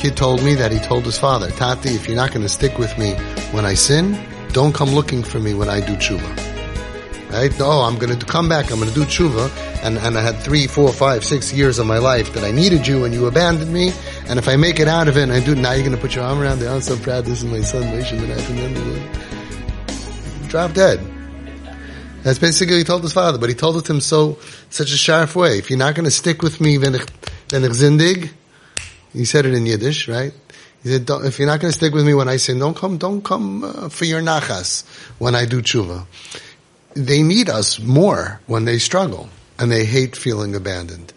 kid told me that he told his father, Tati, if you're not going to stick with me when I sin, don't come looking for me when I do tshuva. Right? No, I'm going to come back. I'm going to do tshuva. And, and I had three, four, five, six years of my life that I needed you and you abandoned me. And if I make it out of it and I do, now you're going to put your arm around it. I'm so proud. This is my son. Drop dead. That's basically he told his father, but he told it to him so, such a sharp way. If you're not going to stick with me, then ich zindig, he said it in Yiddish, right? He said, if you're not going to stick with me when I say, don't come, don't come uh, for your nachas when I do tshuva. They need us more when they struggle and they hate feeling abandoned.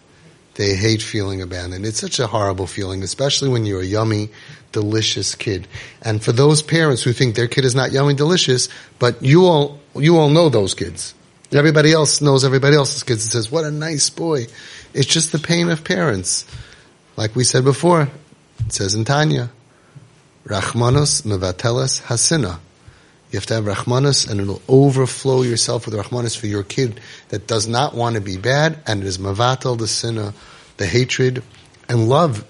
They hate feeling abandoned. It's such a horrible feeling, especially when you're a yummy, delicious kid. And for those parents who think their kid is not yummy, delicious, but you all, you all know those kids. Everybody else knows everybody else's kids and says, what a nice boy. It's just the pain of parents. Like we said before, it says in Tanya, Rachmanus mevateles hasina. You have to have Rahmanas and it'll overflow yourself with Rahmanas for your kid that does not want to be bad and it is Mavatal, the sinner, the hatred. And love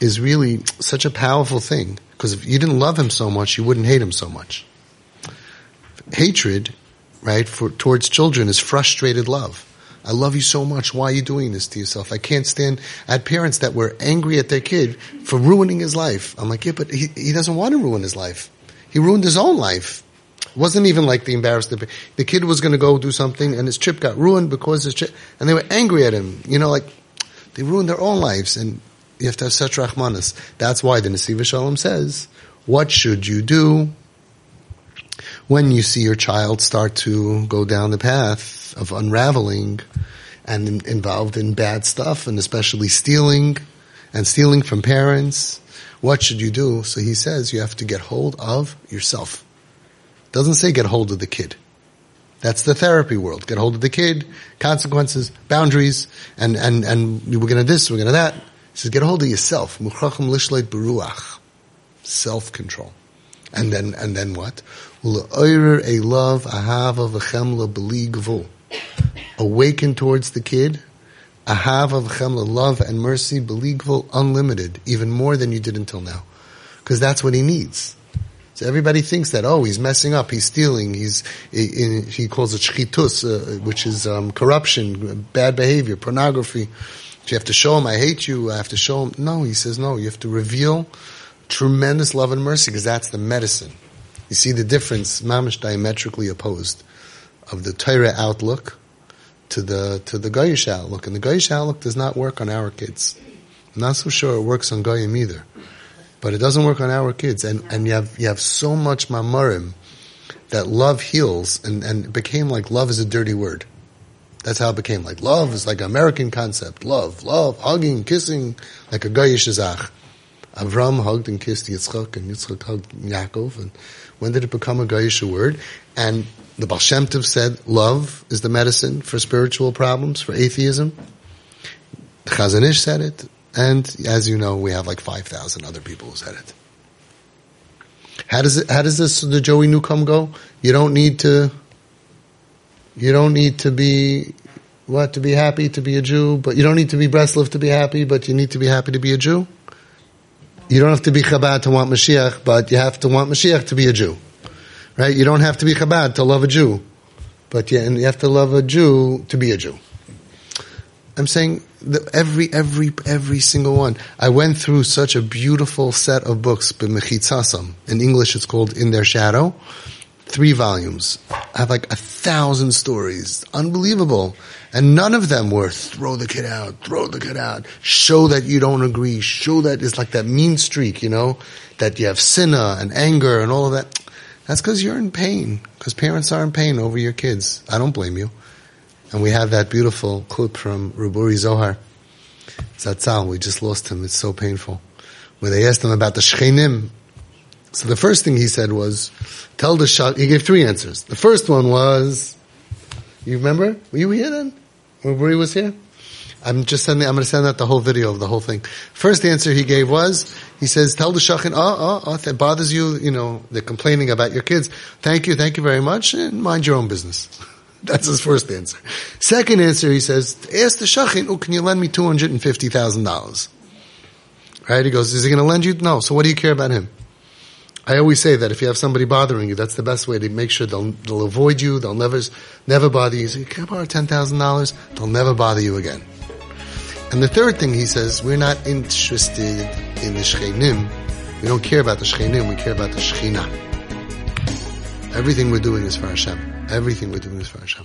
is really such a powerful thing because if you didn't love him so much, you wouldn't hate him so much. Hatred, right, for, towards children is frustrated love. I love you so much. Why are you doing this to yourself? I can't stand. I had parents that were angry at their kid for ruining his life. I'm like, yeah, but he, he doesn't want to ruin his life. He ruined his own life. It wasn't even like the embarrassed. The kid was going to go do something and his trip got ruined because his trip, and they were angry at him. You know, like, they ruined their own lives and you have to have such rahmanas. That's why the Nesivos Shalom says, what should you do when you see your child start to go down the path of unraveling and in, involved in bad stuff and especially stealing and stealing from parents? What should you do? So he says you have to get hold of yourself. Doesn't say get hold of the kid. That's the therapy world. Get hold of the kid, consequences, boundaries, and, and, and we're gonna this, we're gonna that. He says get hold of yourself. Self-control. And then, and then what? A love, ahava v'chemla b'li Awaken towards the kid, ahava v'chemla, love and mercy, b'li unlimited, even more than you did until now. Because that's what he needs. So everybody thinks that, oh, he's messing up, he's stealing, he's, he, he calls it shchitus, uh, which is um, corruption, bad behavior, pornography. You have to show him, I hate you, I have to show him. No, he says, no, you have to reveal tremendous love and mercy because that's the medicine. You see the difference, mamish diametrically opposed, of the Torah outlook to the to the Goyish outlook, and the Goyish outlook does not work on our kids. I'm not so sure it works on Goyim either. But it doesn't work on our kids. And, and you have, you have so much mamarim that love heals and, and it became like love is a dirty word. That's how it became. Like love is like an American concept. Love, love, hugging, kissing, like a Goyish Zach. Avram hugged and kissed Yitzchak and Yitzchak hugged Yaakov. And when did it become a Goyish word? And the Baal Shem Tov said love is the medicine for spiritual problems, for atheism. Chazon Ish said it. And as you know, we have like 5,000 other people who said it. How does it, how does this, the Joey Newcomb go? You don't need to, you don't need to be, what, to be happy to be a Jew, but you don't need to be Breslov to be happy, but you need to be happy to be a Jew? You don't have to be Chabad to want Mashiach, but you have to want Mashiach to be a Jew. Right? You don't have to be Chabad to love a Jew, but you, you have to love a Jew to be a Jew. I'm saying every, every, every single one. I went through such a beautiful set of books, b'mechitzasam. In English, it's called In Their Shadow. Three volumes. I have like a thousand stories. Unbelievable. And none of them were throw the kid out, throw the kid out, show that you don't agree, show that it's like that mean streak, you know, that you have sinna and anger and all of that. That's because you're in pain. Because parents are in pain over your kids. I don't blame you. And we have that beautiful clip from Reb Uri Zohar. Zatzal, we just lost him. It's so painful. Where they asked him about the Shchenim. So the first thing he said was, tell the Shach, he gave three answers. The first one was, you remember? Were you here then? When Reb Uri was here? I'm just sending, I'm going to send out the whole video of the whole thing. First answer he gave was, he says, tell the shachin, oh, oh, ah, oh, ah, if ah, it bothers you, you know, they're complaining about your kids. Thank you, thank you very much, and mind your own business. That's his first answer. Second answer, he says, ask the shachin, oh, can you lend me $250,000? Right? Right? He goes, is he going to lend you? No. So what do you care about him? I always say that if you have somebody bothering you, that's the best way to make sure they'll, they'll avoid you. They'll never, never bother you. So you can borrow $10,000. They'll never bother you again. And the third thing he says, we're not interested in the Shchenim. We don't care about the Shchenim. We care about the Shechina. Everything we're doing is for Hashem. Everything we're doing is for Hashem.